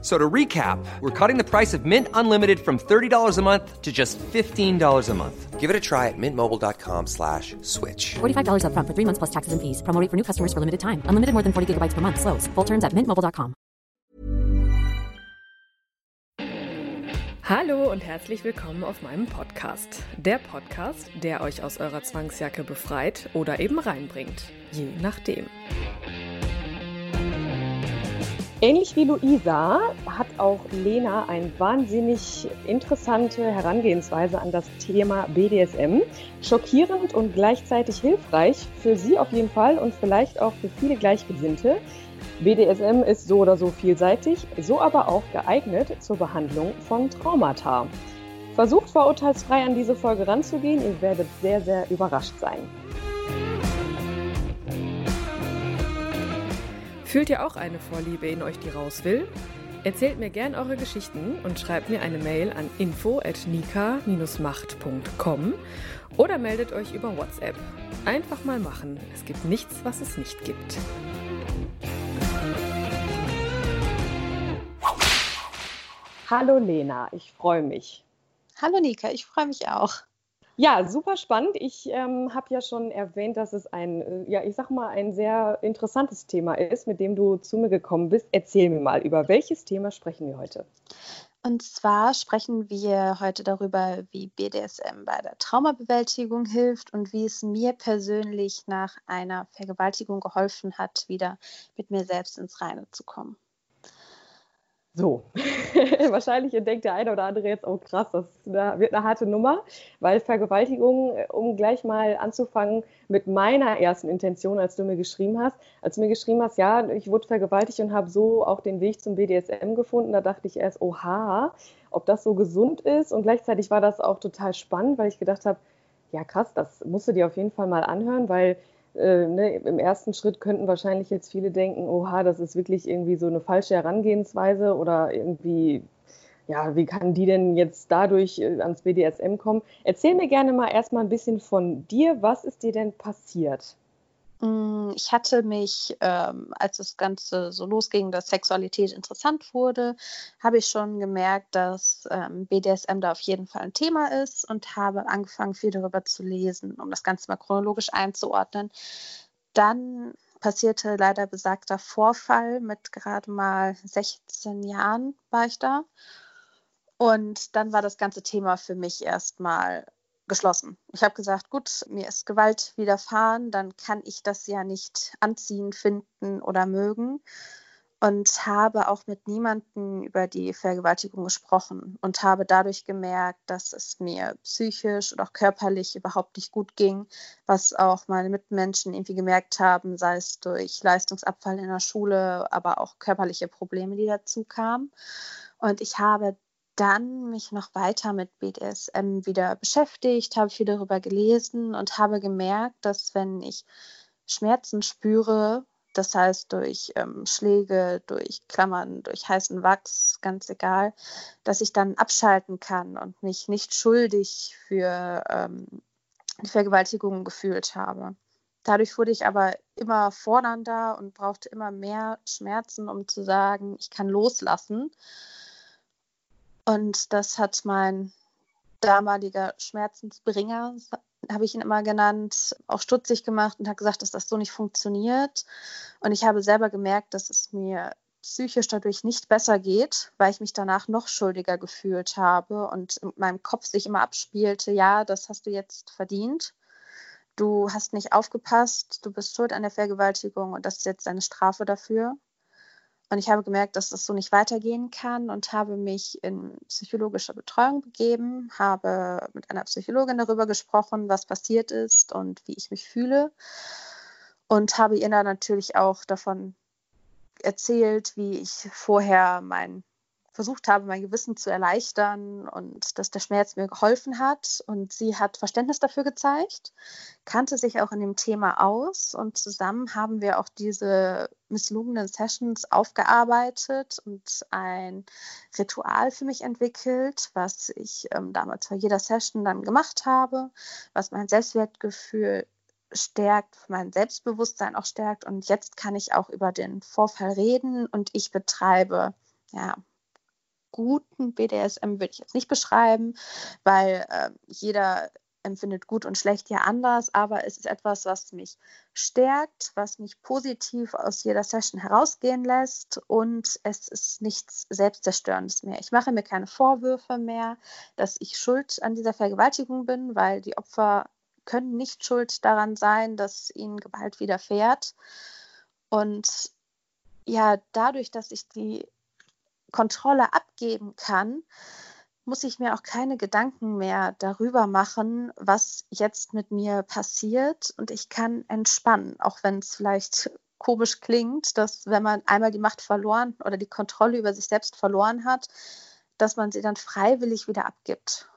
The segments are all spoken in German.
So to recap, we're cutting the price of Mint Unlimited from $30 a month to just $15 a month. Give it a try at mintmobile.com slash switch. $45 up front for three months plus taxes and fees. Promo rate for new customers for limited time. Unlimited more than 40 gigabytes per month. Slows. Full terms at mintmobile.com. Hallo und herzlich willkommen auf meinem Podcast. Der Podcast, der euch aus eurer Zwangsjacke befreit oder eben reinbringt. Je nachdem. Ähnlich wie Luisa hat auch Lena eine wahnsinnig interessante Herangehensweise an das Thema BDSM. Schockierend und gleichzeitig hilfreich für sie auf jeden Fall und vielleicht auch für viele Gleichgesinnte. BDSM ist so oder so vielseitig, so aber auch geeignet zur Behandlung von Traumata. Versucht vorurteilsfrei an diese Folge ranzugehen, ihr werdet sehr, sehr überrascht sein. Fühlt ihr auch eine Vorliebe in euch, die raus will? Erzählt mir gern eure Geschichten und schreibt mir eine Mail an info@nika-macht.com oder meldet euch über WhatsApp. Einfach mal machen. Es gibt nichts, was es nicht gibt. Hallo Lena, ich freue mich. Hallo Nika, ich freue mich auch. Ja, super spannend. Ich ähm, habe ja schon erwähnt, dass es ein, äh, ja, ich sag mal, ein sehr interessantes Thema ist, mit dem du zu mir gekommen bist. Erzähl mir mal, über welches Thema sprechen wir heute? Und zwar sprechen wir heute darüber, wie BDSM bei der Traumabewältigung hilft und wie es mir persönlich nach einer Vergewaltigung geholfen hat, wieder mit mir selbst ins Reine zu kommen. So, wahrscheinlich denkt der eine oder andere jetzt, oh krass, das wird eine harte Nummer, weil Vergewaltigung, um gleich mal anzufangen mit meiner ersten Intention, als du mir geschrieben hast, als du mir geschrieben hast, ja, ich wurde vergewaltigt und habe so auch den Weg zum BDSM gefunden, da dachte ich erst, oha, ob das so gesund ist. Und gleichzeitig war das auch total spannend, weil ich gedacht habe, ja krass, das musst du dir auf jeden Fall mal anhören, weil äh, ne, im ersten Schritt könnten wahrscheinlich jetzt viele denken, oha, das ist wirklich irgendwie so eine falsche Herangehensweise oder irgendwie, ja, wie kann die denn jetzt dadurch äh, ans BDSM kommen? Erzähl mir gerne mal erstmal ein bisschen von dir. Was ist dir denn passiert? Mm, ich hatte mich, ähm, als das Ganze so losging, dass Sexualität interessant wurde, habe ich schon gemerkt, dass ähm, BDSM da auf jeden Fall ein Thema ist und habe angefangen, viel darüber zu lesen, um das Ganze mal chronologisch einzuordnen. Dann passierte leider besagter Vorfall mit gerade mal 16 Jahren war ich da. Und dann war das ganze Thema für mich erstmal geschlossen. Ich habe gesagt, gut, mir ist Gewalt widerfahren, dann kann ich das ja nicht anziehen, finden oder mögen. Und habe auch mit niemandem über die Vergewaltigung gesprochen und habe dadurch gemerkt, dass es mir psychisch und auch körperlich überhaupt nicht gut ging, was auch meine Mitmenschen irgendwie gemerkt haben, sei es durch Leistungsabfall in der Schule, aber auch körperliche Probleme, die dazu kamen. Und ich habe dann mich noch weiter mit BDSM wieder beschäftigt, habe viel darüber gelesen und habe gemerkt, dass wenn ich Schmerzen spüre, das heißt durch ähm, Schläge, durch Klammern, durch heißen Wachs, ganz egal, dass ich dann abschalten kann und mich nicht schuldig für ähm, die Vergewaltigung gefühlt habe. Dadurch wurde ich aber immer fordernder und brauchte immer mehr Schmerzen, um zu sagen, ich kann loslassen. Und das hat mein damaliger Schmerzensbringer, habe ich ihn immer genannt, auch stutzig gemacht und hat gesagt, dass das so nicht funktioniert. Und ich habe selber gemerkt, dass es mir psychisch dadurch nicht besser geht, weil ich mich danach noch schuldiger gefühlt habe und in meinem Kopf sich immer abspielte, ja, das hast du jetzt verdient. Du hast nicht aufgepasst, du bist schuld an der Vergewaltigung und das ist jetzt deine Strafe dafür. Und ich habe gemerkt, dass das so nicht weitergehen kann und habe mich in psychologische Betreuung begeben, habe mit einer Psychologin darüber gesprochen, was passiert ist und wie ich mich fühle. Und habe ihr dann natürlich auch davon erzählt, wie ich vorher mein versucht habe, mein Gewissen zu erleichtern und dass der Schmerz mir geholfen hat. Und sie hat Verständnis dafür gezeigt, kannte sich auch in dem Thema aus und zusammen haben wir auch diese misslungenen Sessions aufgearbeitet und ein Ritual für mich entwickelt, was ich ähm, damals vor jeder Session dann gemacht habe, was mein Selbstwertgefühl stärkt, mein Selbstbewusstsein auch stärkt. Und jetzt kann ich auch über den Vorfall reden und ich betreibe ja, guten BDSM würde ich jetzt nicht beschreiben, weil äh, jeder empfindet gut und schlecht ja anders, aber es ist etwas, was mich stärkt, was mich positiv aus jeder Session herausgehen lässt und es ist nichts Selbstzerstörendes mehr. Ich mache mir keine Vorwürfe mehr, dass ich schuld an dieser Vergewaltigung bin, weil die Opfer können nicht schuld daran sein, dass ihnen Gewalt widerfährt. Und ja, dadurch, dass ich die Kontrolle abgeben kann, muss ich mir auch keine Gedanken mehr darüber machen, was jetzt mit mir passiert. Und ich kann entspannen, auch wenn es vielleicht komisch klingt, dass wenn man einmal die Macht verloren oder die Kontrolle über sich selbst verloren hat, dass man sie dann freiwillig wieder abgibt.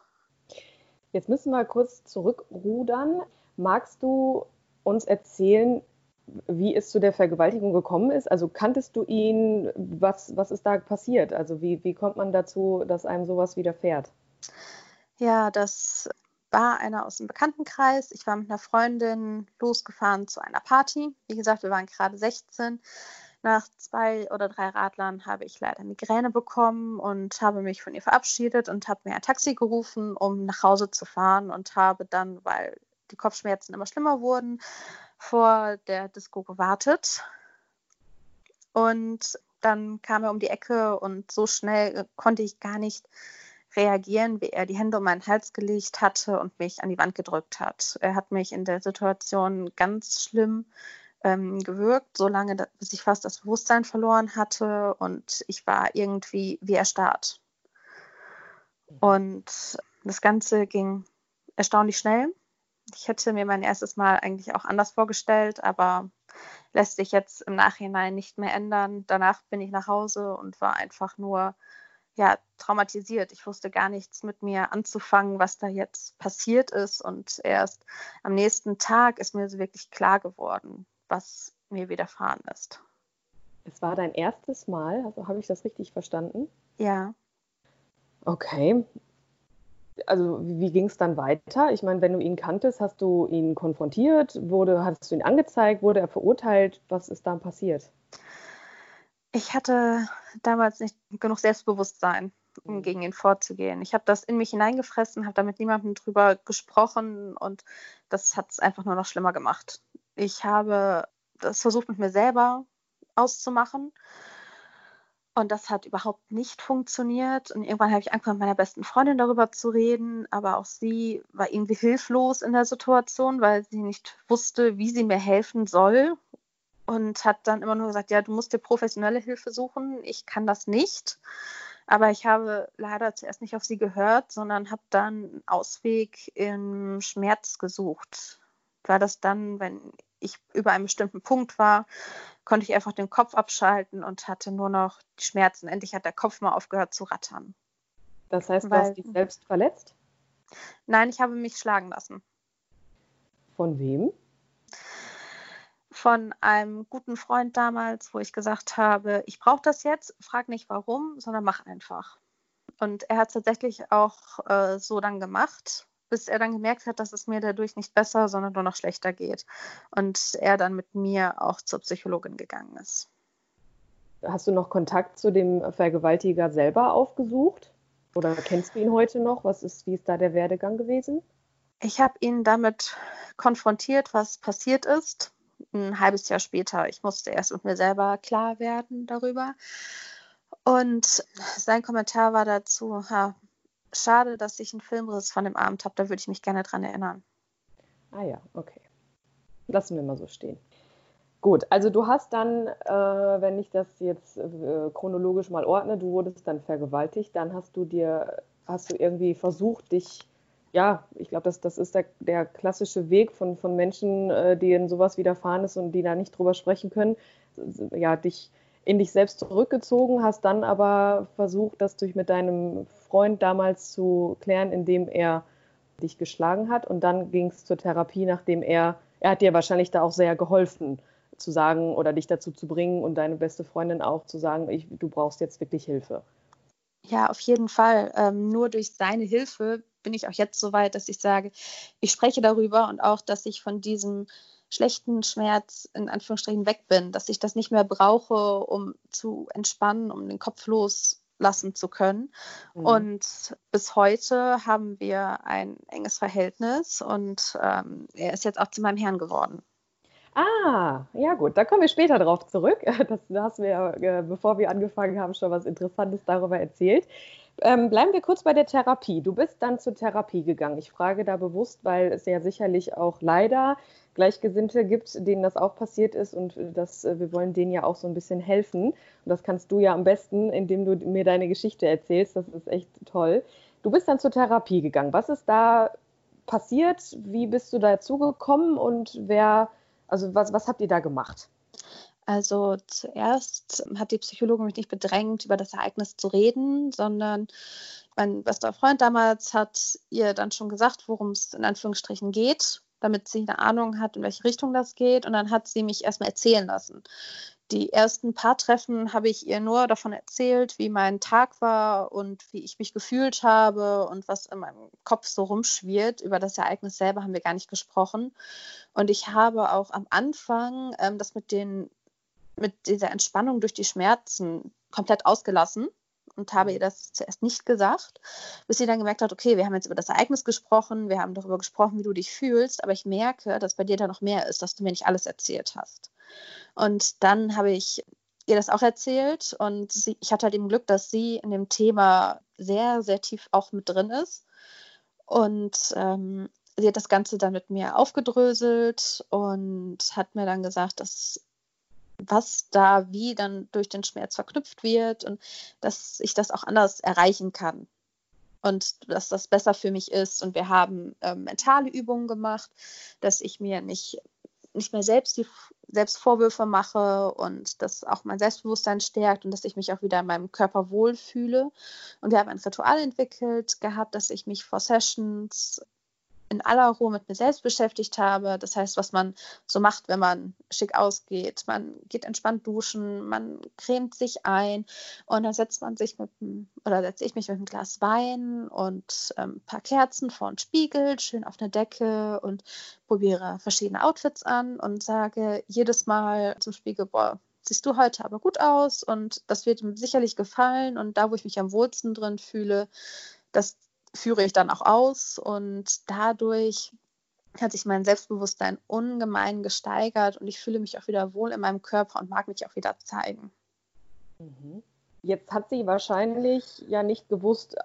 Jetzt müssen wir kurz zurückrudern. Magst du uns erzählen, wie es zu der Vergewaltigung gekommen ist. Also kanntest du ihn? Was, was ist da passiert? Also wie, wie kommt man dazu, dass einem sowas widerfährt? Ja, das war einer aus dem Bekanntenkreis. Ich war mit einer Freundin losgefahren zu einer Party. Wie gesagt, wir waren gerade 16. Nach zwei oder drei Radlern habe ich leider Migräne bekommen und habe mich von ihr verabschiedet und habe mir ein Taxi gerufen, um nach Hause zu fahren und habe dann, weil die Kopfschmerzen immer schlimmer wurden, vor der Disco gewartet. Und dann kam er um die Ecke und so schnell konnte ich gar nicht reagieren, wie er die Hände um meinen Hals gelegt hatte und mich an die Wand gedrückt hat. Er hat mich in der Situation ganz schlimm ähm, gewirkt, solange bis ich fast das Bewusstsein verloren hatte und ich war irgendwie wie erstarrt. Und das Ganze ging erstaunlich schnell. Ich hätte mir mein erstes Mal eigentlich auch anders vorgestellt, aber lässt sich jetzt im Nachhinein nicht mehr ändern. Danach bin ich nach Hause und war einfach nur ja, traumatisiert. Ich wusste gar nichts mit mir anzufangen, was da jetzt passiert ist. Und erst am nächsten Tag ist mir so wirklich klar geworden, was mir widerfahren ist. Es war dein erstes Mal, also habe ich das richtig verstanden? Ja. Okay also wie ging es dann weiter? Ich meine, wenn du ihn kanntest, hast du ihn konfrontiert, wurde, hast du ihn angezeigt, wurde er verurteilt? Was ist dann passiert? Ich hatte damals nicht genug Selbstbewusstsein, um mhm. gegen ihn vorzugehen. Ich habe das in mich hineingefressen, habe da mit niemandem drüber gesprochen und das hat es einfach nur noch schlimmer gemacht. Ich habe das versucht mit mir selber auszumachen und das hat überhaupt nicht funktioniert. Und irgendwann habe ich angefangen, mit meiner besten Freundin darüber zu reden. Aber auch sie war irgendwie hilflos in der Situation, weil sie nicht wusste, wie sie mir helfen soll. Und hat dann immer nur gesagt, ja, du musst dir professionelle Hilfe suchen. Ich kann das nicht. Aber ich habe leider zuerst nicht auf sie gehört, sondern habe dann einen Ausweg im Schmerz gesucht. War das dann, wenn ich über einen bestimmten Punkt war, konnte ich einfach den Kopf abschalten und hatte nur noch die Schmerzen. Endlich hat der Kopf mal aufgehört zu rattern. Das heißt, Weil, du hast dich selbst verletzt? Nein, ich habe mich schlagen lassen. Von wem? Von einem guten Freund damals, wo ich gesagt habe, ich brauche das jetzt, frag nicht warum, sondern mach einfach. Und er hat es tatsächlich auch äh, so dann gemacht bis er dann gemerkt hat, dass es mir dadurch nicht besser, sondern nur noch schlechter geht. Und er dann mit mir auch zur Psychologin gegangen ist. Hast du noch Kontakt zu dem Vergewaltiger selber aufgesucht? Oder kennst du ihn heute noch? Was ist, wie ist da der Werdegang gewesen? Ich habe ihn damit konfrontiert, was passiert ist. Ein halbes Jahr später. Ich musste erst mit mir selber klar werden darüber. Und sein Kommentar war dazu, ja, schade, dass ich einen Filmriss von dem Abend habe. Da würde ich mich gerne dran erinnern. Ah ja, okay. Lassen wir mal so stehen. Gut, also du hast dann, äh, wenn ich das jetzt äh, chronologisch mal ordne, du wurdest dann vergewaltigt, dann hast du dir, hast du irgendwie versucht, dich, ja, ich glaube, das, das ist der, der klassische Weg von, von Menschen, äh, denen sowas widerfahren ist und die da nicht drüber sprechen können, ja, dich in dich selbst zurückgezogen, hast dann aber versucht, das durch mit deinem Freund damals zu klären, indem er dich geschlagen hat. Und dann ging es zur Therapie, nachdem er, er hat dir wahrscheinlich da auch sehr geholfen, zu sagen oder dich dazu zu bringen und deine beste Freundin auch zu sagen, ich, du brauchst jetzt wirklich Hilfe. Ja, auf jeden Fall. Ähm, nur durch seine Hilfe bin ich auch jetzt so weit, dass ich sage, ich spreche darüber und auch, dass ich von diesem schlechten Schmerz in Anführungsstrichen weg bin, dass ich das nicht mehr brauche, um zu entspannen, um den Kopf loslassen zu können. Mhm. Und bis heute haben wir ein enges Verhältnis und ähm, er ist jetzt auch zu meinem Herrn geworden. Ah, ja gut, da kommen wir später drauf zurück. Das, da hast mir, äh, bevor wir angefangen haben, schon was Interessantes darüber erzählt. Ähm, bleiben wir kurz bei der Therapie. Du bist dann zur Therapie gegangen. Ich frage da bewusst, weil es ja sicherlich auch leider Gleichgesinnte gibt, denen das auch passiert ist und das, äh, wir wollen denen ja auch so ein bisschen helfen. Und das kannst du ja am besten, indem du mir deine Geschichte erzählst. Das ist echt toll. Du bist dann zur Therapie gegangen. Was ist da passiert? Wie bist du dazu gekommen und wer, also was, was habt ihr da gemacht? Also zuerst hat die Psychologin mich nicht bedrängt, über das Ereignis zu reden, sondern mein bester Freund damals hat ihr dann schon gesagt, worum es in Anführungsstrichen geht, damit sie eine Ahnung hat, in welche Richtung das geht. Und dann hat sie mich erstmal erzählen lassen. Die ersten paar Treffen habe ich ihr nur davon erzählt, wie mein Tag war und wie ich mich gefühlt habe und was in meinem Kopf so rumschwirrt. Über das Ereignis selber haben wir gar nicht gesprochen. Und ich habe auch am Anfang ähm, das mit den mit dieser Entspannung durch die Schmerzen komplett ausgelassen und habe mhm. ihr das zuerst nicht gesagt, bis sie dann gemerkt hat, okay, wir haben jetzt über das Ereignis gesprochen, wir haben darüber gesprochen, wie du dich fühlst, aber ich merke, dass bei dir da noch mehr ist, dass du mir nicht alles erzählt hast. Und dann habe ich ihr das auch erzählt und sie, ich hatte halt eben Glück, dass sie in dem Thema sehr, sehr tief auch mit drin ist. Und ähm, sie hat das Ganze dann mit mir aufgedröselt und hat mir dann gesagt, dass was da wie dann durch den Schmerz verknüpft wird und dass ich das auch anders erreichen kann und dass das besser für mich ist. Und wir haben äh, mentale Übungen gemacht, dass ich mir nicht, nicht mehr selbst die selbst Vorwürfe mache und dass auch mein Selbstbewusstsein stärkt und dass ich mich auch wieder in meinem Körper wohlfühle. Und wir haben ein Ritual entwickelt gehabt, dass ich mich vor Sessions in aller Ruhe mit mir selbst beschäftigt habe. Das heißt, was man so macht, wenn man schick ausgeht. Man geht entspannt duschen, man cremt sich ein und dann setzt man sich mit oder setze ich mich mit einem Glas Wein und ähm, ein paar Kerzen vor den Spiegel, schön auf eine Decke und probiere verschiedene Outfits an und sage jedes Mal zum Spiegel, boah, siehst du heute aber gut aus und das wird ihm sicherlich gefallen und da, wo ich mich am wohlsten drin fühle, das führe ich dann auch aus und dadurch hat sich mein Selbstbewusstsein ungemein gesteigert und ich fühle mich auch wieder wohl in meinem Körper und mag mich auch wieder zeigen. Mhm. Jetzt hat sie wahrscheinlich ja nicht gewusst,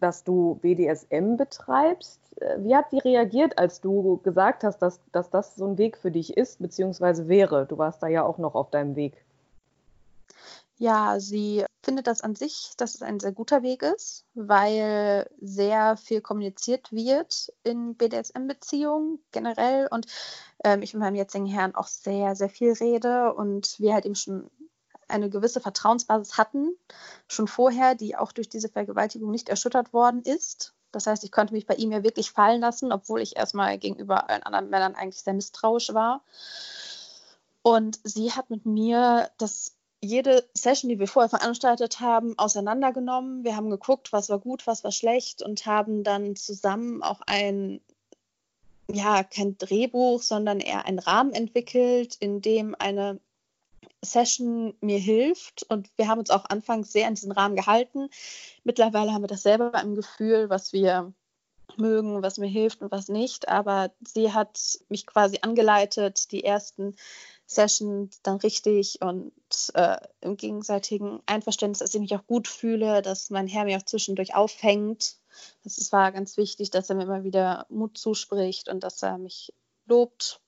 dass du BDSM betreibst. Wie hat sie reagiert, als du gesagt hast, dass, dass das so ein Weg für dich ist, beziehungsweise wäre? Du warst da ja auch noch auf deinem Weg. Ja, sie findet das an sich, dass es ein sehr guter Weg ist, weil sehr viel kommuniziert wird in BDSM-Beziehungen generell und ähm, ich mit meinem jetzigen Herrn auch sehr, sehr viel rede und wir halt eben schon eine gewisse Vertrauensbasis hatten, schon vorher, die auch durch diese Vergewaltigung nicht erschüttert worden ist. Das heißt, ich konnte mich bei ihm ja wirklich fallen lassen, obwohl ich erstmal gegenüber allen anderen Männern eigentlich sehr misstrauisch war. Und sie hat mit mir das jede Session, die wir vorher veranstaltet haben, auseinandergenommen. Wir haben geguckt, was war gut, was war schlecht und haben dann zusammen auch ein, ja, kein Drehbuch, sondern eher einen Rahmen entwickelt, in dem eine Session mir hilft. Und wir haben uns auch anfangs sehr an diesen Rahmen gehalten. Mittlerweile haben wir das selber im Gefühl, was wir mögen, was mir hilft und was nicht. Aber sie hat mich quasi angeleitet, die ersten Session dann richtig und äh, im gegenseitigen Einverständnis, dass ich mich auch gut fühle, dass mein Herr mir auch zwischendurch aufhängt. Das war ganz wichtig, dass er mir immer wieder Mut zuspricht und dass er mich lobt,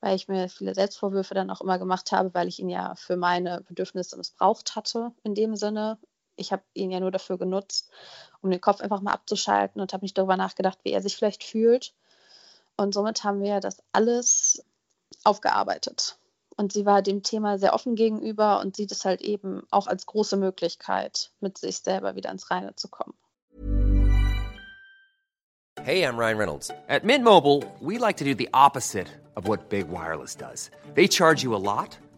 weil ich mir viele Selbstvorwürfe dann auch immer gemacht habe, weil ich ihn ja für meine Bedürfnisse missbraucht hatte in dem Sinne. Ich habe ihn ja nur dafür genutzt, um den Kopf einfach mal abzuschalten und habe nicht darüber nachgedacht, wie er sich vielleicht fühlt. Und somit haben wir das alles aufgearbeitet Und sie war dem Thema sehr offen gegenüber und sieht es halt eben auch als große Möglichkeit, mit sich selber wieder ins Reine zu kommen. Hey, I'm Ryan Reynolds. At Mint Mobile, we like to do the opposite of what Big Wireless does. They charge you a lot,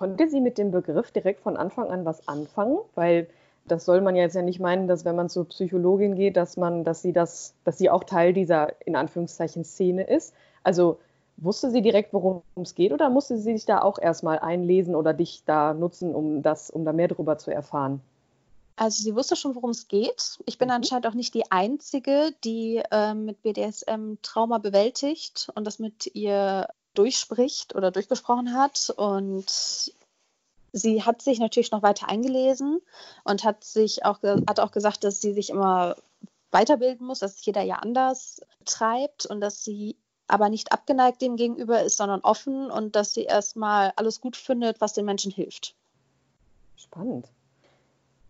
Konnte sie mit dem Begriff direkt von Anfang an was anfangen? Weil das soll man ja jetzt ja nicht meinen, dass wenn man zur Psychologin geht, dass man, dass sie das, dass sie auch Teil dieser in Anführungszeichen Szene ist. Also wusste sie direkt, worum es geht, oder musste sie sich da auch erstmal einlesen oder dich da nutzen, um das, um da mehr darüber zu erfahren? Also sie wusste schon, worum es geht. Ich bin Mhm. anscheinend auch nicht die Einzige, die ähm, mit BDSM Trauma bewältigt und das mit ihr durchspricht oder durchgesprochen hat. Und sie hat sich natürlich noch weiter eingelesen und hat sich auch hat auch gesagt, dass sie sich immer weiterbilden muss, dass jeder ja anders treibt und dass sie aber nicht abgeneigt dem gegenüber ist, sondern offen und dass sie erstmal alles gut findet, was den Menschen hilft. Spannend.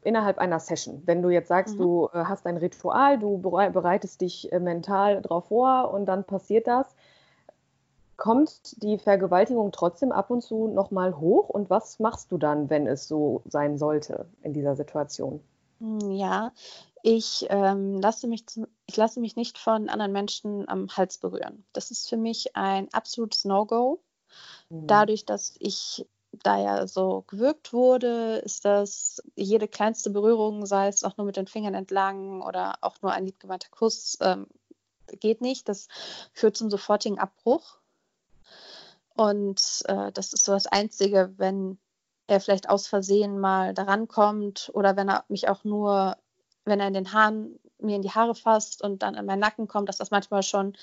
Innerhalb einer Session, wenn du jetzt sagst, Mhm. du äh, hast ein Ritual, du berei- bereitest dich äh, mental darauf vor und dann passiert das, kommt die Vergewaltigung trotzdem ab und zu nochmal hoch und was machst du dann, wenn es so sein sollte in dieser Situation? Hm, Ja, ich ähm, lasse mich, zum, ich lasse mich nicht von anderen Menschen am Hals berühren. Das ist für mich ein absolutes No-Go. Mhm. Dadurch, dass ich da ja so gewürgt wurde, ist das jede kleinste Berührung, sei es auch nur mit den Fingern entlang oder auch nur ein liebgemeinter Kuss, ähm, geht nicht. Das führt zum sofortigen Abbruch. Und äh, das ist so das Einzige, wenn er vielleicht aus Versehen mal daran kommt oder wenn er mich auch nur, wenn er in den Haaren mir in die Haare fasst und dann in meinen Nacken kommt, dass das manchmal schon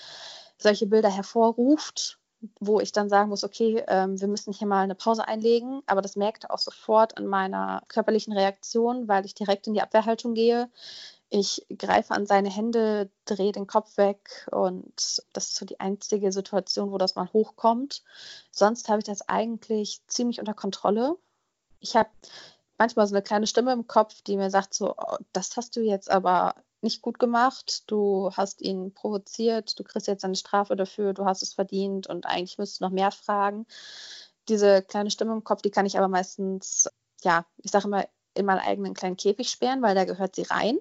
solche Bilder hervorruft, wo ich dann sagen muss, okay, ähm, wir müssen hier mal eine Pause einlegen, aber das merkt er auch sofort an meiner körperlichen Reaktion, weil ich direkt in die Abwehrhaltung gehe. Ich greife an seine Hände, drehe den Kopf weg und das ist so die einzige Situation, wo das mal hochkommt. Sonst habe ich das eigentlich ziemlich unter Kontrolle. Ich habe manchmal so eine kleine Stimme im Kopf, die mir sagt, so, oh, das hast du jetzt aber nicht gut gemacht, du hast ihn provoziert, du kriegst jetzt eine Strafe dafür, du hast es verdient und eigentlich müsstest du noch mehr fragen. Diese kleine Stimme im Kopf, die kann ich aber meistens, ja, ich sage immer, in meinen eigenen kleinen Käfig sperren, weil da gehört sie rein.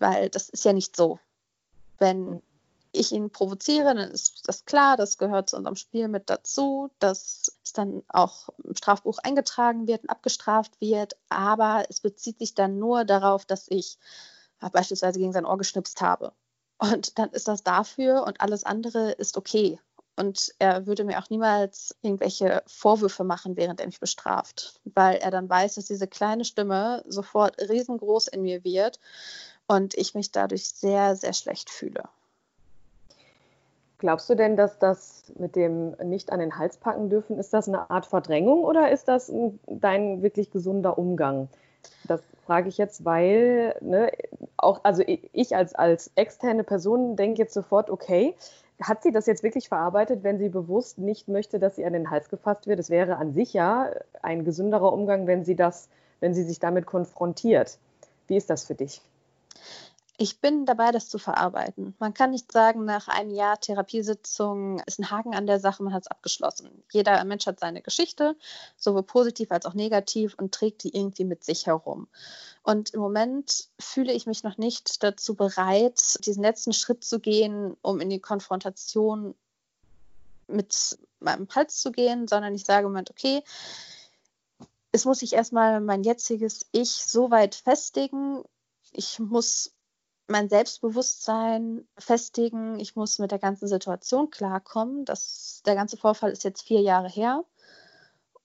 Weil das ist ja nicht so. Wenn ich ihn provoziere, dann ist das klar, das gehört zu unserem Spiel mit dazu, dass es dann auch im Strafbuch eingetragen wird und abgestraft wird, aber es bezieht sich dann nur darauf, dass ich äh, beispielsweise gegen sein Ohr geschnipst habe. Und dann ist das dafür und alles andere ist okay. Und er würde mir auch niemals irgendwelche Vorwürfe machen, während er mich bestraft, weil er dann weiß, dass diese kleine Stimme sofort riesengroß in mir wird und ich mich dadurch sehr, sehr schlecht fühle. Glaubst du denn, dass das mit dem nicht an den Hals packen dürfen, ist das eine Art Verdrängung oder ist das ein, dein wirklich gesunder Umgang? Das frage ich jetzt, weil ne, auch, also ich als, als externe Person denke jetzt sofort, okay, hat sie das jetzt wirklich verarbeitet, wenn sie bewusst nicht möchte, dass sie an den Hals gefasst wird? Es wäre an sich ja ein gesünderer Umgang, wenn sie das, wenn sie sich damit konfrontiert. Wie ist das für dich? Ich bin dabei, das zu verarbeiten. Man kann nicht sagen, nach einem Jahr Therapiesitzung ist ein Haken an der Sache, man hat es abgeschlossen. Jeder Mensch hat seine Geschichte, sowohl positiv als auch negativ, und trägt die irgendwie mit sich herum. Und im Moment fühle ich mich noch nicht dazu bereit, diesen letzten Schritt zu gehen, um in die Konfrontation mit meinem Hals zu gehen, sondern ich sage im Moment, okay, es muss sich erstmal mein jetziges Ich so weit festigen. Ich muss mein Selbstbewusstsein festigen. Ich muss mit der ganzen Situation klarkommen. Das, der ganze Vorfall ist jetzt vier Jahre her.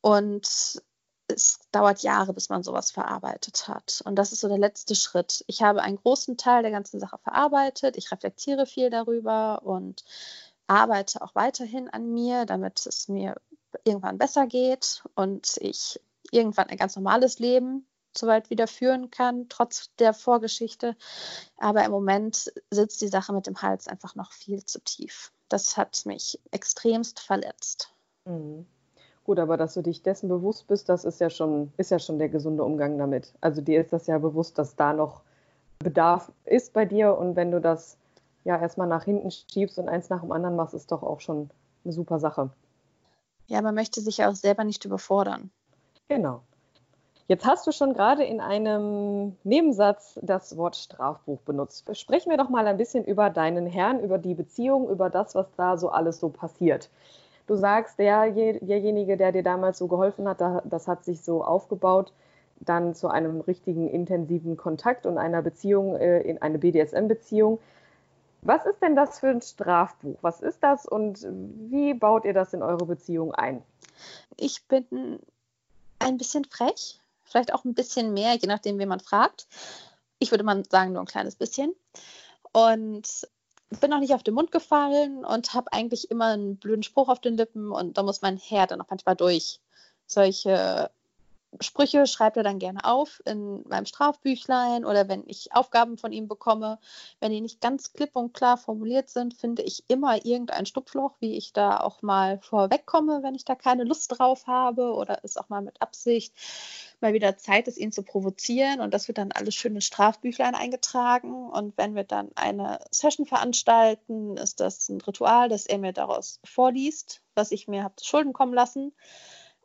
Und es dauert Jahre, bis man sowas verarbeitet hat. Und das ist so der letzte Schritt. Ich habe einen großen Teil der ganzen Sache verarbeitet. Ich reflektiere viel darüber und arbeite auch weiterhin an mir, damit es mir irgendwann besser geht und ich irgendwann ein ganz normales Leben soweit wieder führen kann, trotz der Vorgeschichte. Aber im Moment sitzt die Sache mit dem Hals einfach noch viel zu tief. Das hat mich extremst verletzt. Mhm. Gut, aber dass du dich dessen bewusst bist, das ist ja schon, ist ja schon der gesunde Umgang damit. Also dir ist das ja bewusst, dass da noch Bedarf ist bei dir und wenn du das ja erstmal nach hinten schiebst und eins nach dem anderen machst, ist doch auch schon eine super Sache. Ja, man möchte sich ja auch selber nicht überfordern. Genau. Jetzt hast du schon gerade in einem Nebensatz das Wort Strafbuch benutzt. Sprechen wir doch mal ein bisschen über deinen Herrn, über die Beziehung, über das, was da so alles so passiert. Du sagst, der, derjenige, der dir damals so geholfen hat, das hat sich so aufgebaut, dann zu einem richtigen intensiven Kontakt und einer Beziehung, äh, in eine BDSM-Beziehung. Was ist denn das für ein Strafbuch? Was ist das und wie baut ihr das in eure Beziehung ein? Ich bin ein bisschen frech vielleicht auch ein bisschen mehr, je nachdem, wen man fragt. Ich würde mal sagen, nur ein kleines bisschen. Und bin noch nicht auf den Mund gefallen und habe eigentlich immer einen blöden Spruch auf den Lippen und da muss mein Herr dann auch manchmal durch. Solche Sprüche schreibt er dann gerne auf in meinem Strafbüchlein oder wenn ich Aufgaben von ihm bekomme. Wenn die nicht ganz klipp und klar formuliert sind, finde ich immer irgendein Stupfloch, wie ich da auch mal vorwegkomme, wenn ich da keine Lust drauf habe oder es auch mal mit Absicht mal wieder Zeit ist, ihn zu provozieren. Und das wird dann alles schön in Strafbüchlein eingetragen. Und wenn wir dann eine Session veranstalten, ist das ein Ritual, dass er mir daraus vorliest, was ich mir habe zu Schulden kommen lassen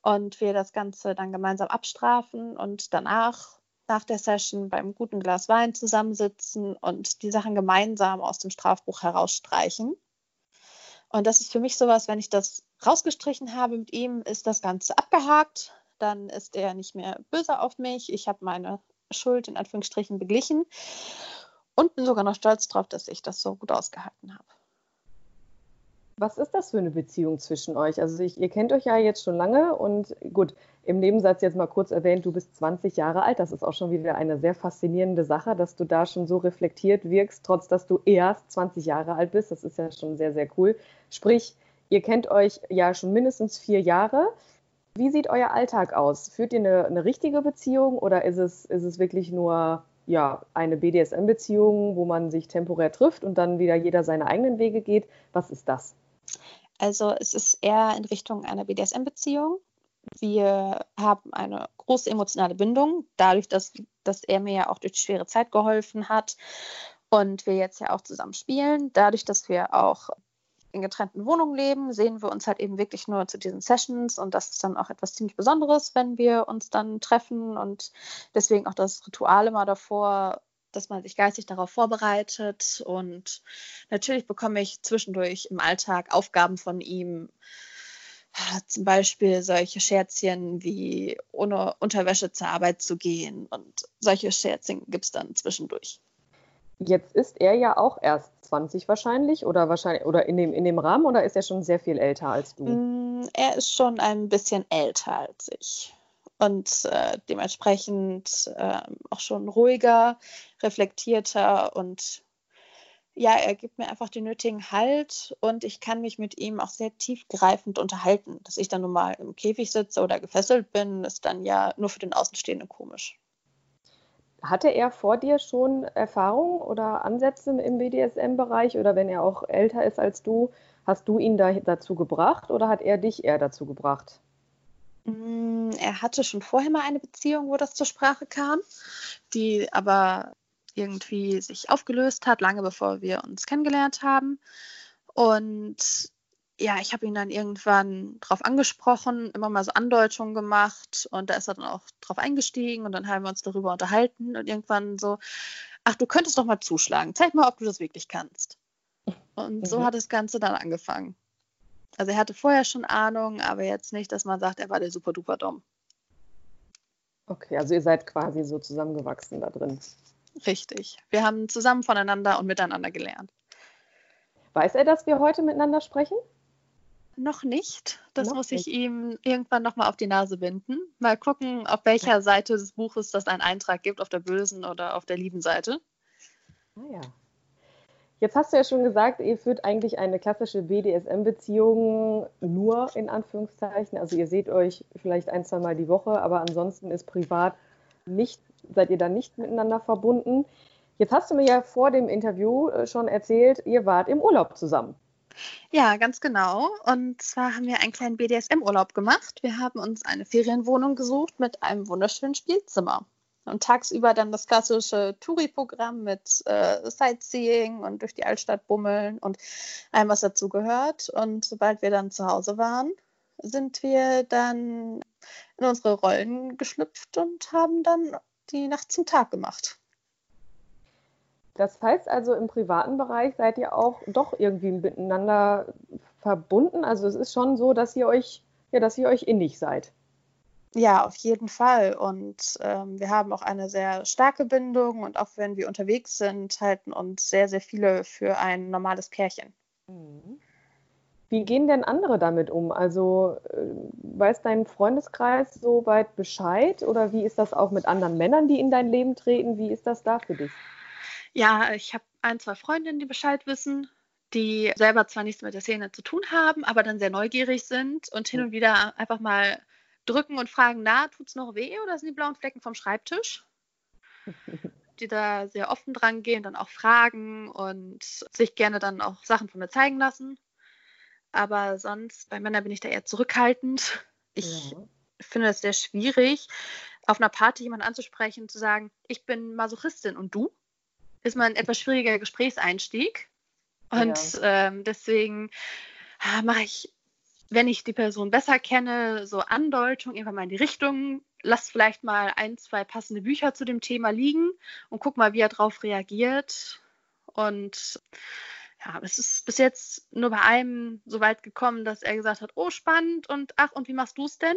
und wir das Ganze dann gemeinsam abstrafen und danach nach der Session beim guten Glas Wein zusammensitzen und die Sachen gemeinsam aus dem Strafbuch herausstreichen. Und das ist für mich sowas, wenn ich das rausgestrichen habe mit ihm, ist das Ganze abgehakt. Dann ist er nicht mehr böse auf mich. Ich habe meine Schuld in Anführungsstrichen beglichen und bin sogar noch stolz darauf, dass ich das so gut ausgehalten habe. Was ist das für eine Beziehung zwischen euch? Also ich, ihr kennt euch ja jetzt schon lange und gut, im Nebensatz jetzt mal kurz erwähnt, du bist 20 Jahre alt. Das ist auch schon wieder eine sehr faszinierende Sache, dass du da schon so reflektiert wirkst, trotz dass du erst 20 Jahre alt bist. Das ist ja schon sehr, sehr cool. Sprich, ihr kennt euch ja schon mindestens vier Jahre. Wie sieht euer Alltag aus? Führt ihr eine, eine richtige Beziehung oder ist es, ist es wirklich nur ja, eine BDSM-Beziehung, wo man sich temporär trifft und dann wieder jeder seine eigenen Wege geht? Was ist das? Also es ist eher in Richtung einer BDSM-Beziehung. Wir haben eine große emotionale Bindung, dadurch, dass, dass er mir ja auch durch die schwere Zeit geholfen hat und wir jetzt ja auch zusammen spielen. Dadurch, dass wir auch in getrennten Wohnungen leben, sehen wir uns halt eben wirklich nur zu diesen Sessions und das ist dann auch etwas ziemlich Besonderes, wenn wir uns dann treffen und deswegen auch das Ritual immer davor dass man sich geistig darauf vorbereitet. Und natürlich bekomme ich zwischendurch im Alltag Aufgaben von ihm. Zum Beispiel solche Scherzchen wie ohne Unterwäsche zur Arbeit zu gehen. Und solche Scherzchen gibt es dann zwischendurch. Jetzt ist er ja auch erst 20 wahrscheinlich oder wahrscheinlich oder in dem, in dem Rahmen oder ist er schon sehr viel älter als du? Mm, er ist schon ein bisschen älter als ich und äh, dementsprechend äh, auch schon ruhiger, reflektierter und ja, er gibt mir einfach den nötigen Halt und ich kann mich mit ihm auch sehr tiefgreifend unterhalten. Dass ich dann nun mal im Käfig sitze oder gefesselt bin, ist dann ja nur für den Außenstehenden komisch. Hatte er vor dir schon Erfahrungen oder Ansätze im BDSM-Bereich oder wenn er auch älter ist als du, hast du ihn da, dazu gebracht oder hat er dich eher dazu gebracht? Mm, er hatte schon vorher mal eine Beziehung, wo das zur Sprache kam, die aber irgendwie sich aufgelöst hat, lange bevor wir uns kennengelernt haben. Und ja, ich habe ihn dann irgendwann drauf angesprochen, immer mal so Andeutungen gemacht und da ist er dann auch drauf eingestiegen und dann haben wir uns darüber unterhalten und irgendwann so, ach, du könntest doch mal zuschlagen, zeig mal, ob du das wirklich kannst. Und mhm. so hat das Ganze dann angefangen. Also er hatte vorher schon Ahnung, aber jetzt nicht, dass man sagt, er war der super duper Dom. Okay, also ihr seid quasi so zusammengewachsen da drin. Richtig. Wir haben zusammen voneinander und miteinander gelernt. Weiß er, dass wir heute miteinander sprechen? Noch nicht. Das noch muss nicht. ich ihm irgendwann nochmal auf die Nase binden. Mal gucken, auf welcher Seite des Buches das einen Eintrag gibt, auf der bösen oder auf der lieben Seite. Ah ja. Jetzt hast du ja schon gesagt, ihr führt eigentlich eine klassische BDSM-Beziehung nur in Anführungszeichen. Also ihr seht euch vielleicht ein, zwei Mal die Woche, aber ansonsten ist privat nicht, seid ihr dann nicht miteinander verbunden. Jetzt hast du mir ja vor dem Interview äh, schon erzählt, ihr wart im Urlaub zusammen. Ja, ganz genau. Und zwar haben wir einen kleinen BDSM-Urlaub gemacht. Wir haben uns eine Ferienwohnung gesucht mit einem wunderschönen Spielzimmer. Und tagsüber dann das klassische Touri-Programm mit äh, Sightseeing und durch die Altstadt bummeln und allem, was dazu gehört. Und sobald wir dann zu Hause waren, sind wir dann in unsere Rollen geschlüpft und haben dann die Nacht zum Tag gemacht. Das heißt also, im privaten Bereich seid ihr auch doch irgendwie miteinander verbunden. Also es ist schon so, dass ihr euch, ja, dass ihr euch innig seid. Ja, auf jeden Fall. Und ähm, wir haben auch eine sehr starke Bindung und auch wenn wir unterwegs sind, halten uns sehr, sehr viele für ein normales Pärchen. Mhm. Wie gehen denn andere damit um? Also äh, weiß dein Freundeskreis so weit Bescheid oder wie ist das auch mit anderen Männern, die in dein Leben treten? Wie ist das da für dich? Ja, ich habe ein, zwei Freundinnen, die Bescheid wissen, die selber zwar nichts mit der Szene zu tun haben, aber dann sehr neugierig sind und hin und wieder einfach mal drücken und fragen, na, tut es noch weh oder sind die blauen Flecken vom Schreibtisch? die da sehr offen dran gehen, dann auch fragen und sich gerne dann auch Sachen von mir zeigen lassen. Aber sonst, bei Männern bin ich da eher zurückhaltend. Ich ja. finde es sehr schwierig, auf einer Party jemanden anzusprechen, zu sagen, ich bin Masochistin und du? ist mal ein etwas schwieriger Gesprächseinstieg. Und ja. ähm, deswegen ah, mache ich, wenn ich die Person besser kenne, so Andeutungen einfach mal in die Richtung, lass vielleicht mal ein, zwei passende Bücher zu dem Thema liegen und guck mal, wie er darauf reagiert. Und ja, es ist bis jetzt nur bei einem so weit gekommen, dass er gesagt hat, oh, spannend und ach, und wie machst du es denn?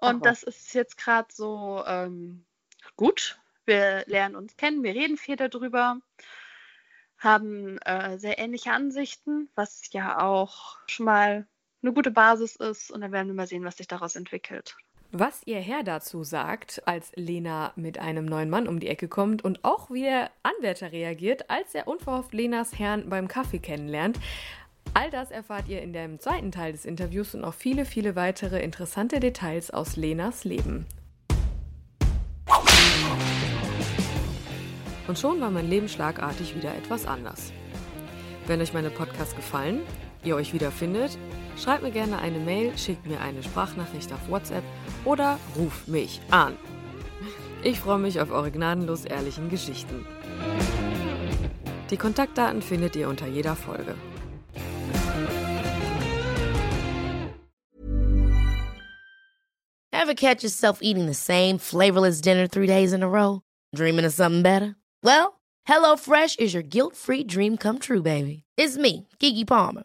Und Aha. das ist jetzt gerade so ähm, gut, wir lernen uns kennen, wir reden viel darüber, haben äh, sehr ähnliche Ansichten, was ja auch schon mal eine gute Basis ist. Und dann werden wir mal sehen, was sich daraus entwickelt. Was ihr Herr dazu sagt, als Lena mit einem neuen Mann um die Ecke kommt und auch wie der Anwärter reagiert, als er unverhofft Lenas Herrn beim Kaffee kennenlernt. All das erfahrt ihr in dem zweiten Teil des Interviews und auch viele, viele weitere interessante Details aus Lenas Leben. Und schon war mein Leben schlagartig wieder etwas anders. Wenn euch meine Podcasts gefallen, ihr euch wiederfindet, schreibt mir gerne eine Mail, schickt mir eine Sprachnachricht auf WhatsApp oder ruft mich an. Ich freue mich auf eure gnadenlos ehrlichen Geschichten. Die Kontaktdaten findet ihr unter jeder Folge. Ever catch yourself eating the same flavorless dinner three days in a row? Dreaming of something better? Well, HelloFresh is your guilt-free dream come true, baby. It's me, Kiki Palmer.